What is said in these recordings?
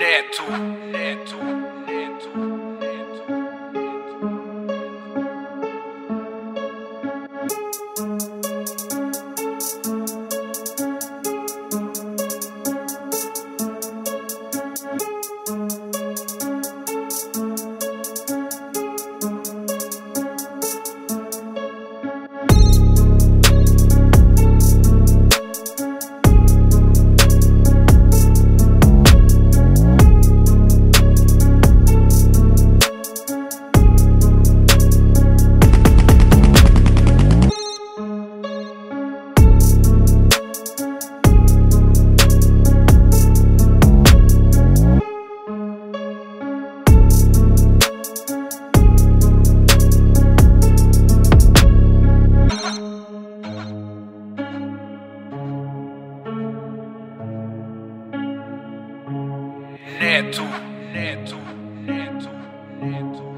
Neto, neto, neto, Neto, neto, neto, neto,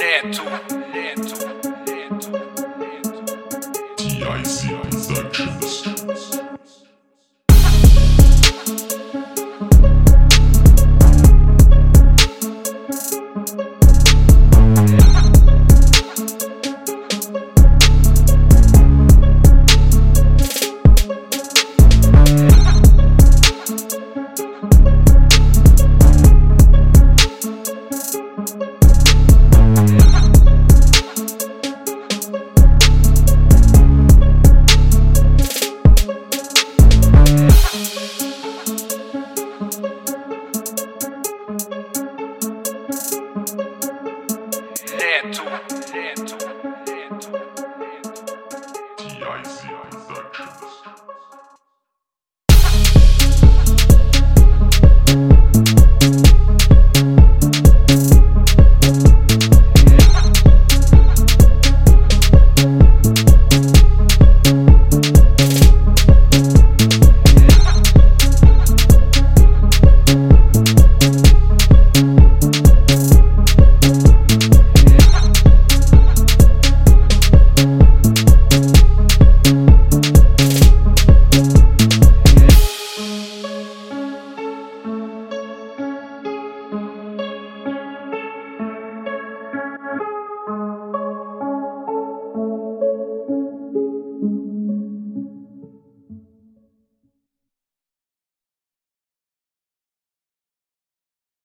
Neto. Neto. Lento, Lento, Lento, Lento. TIC Productions.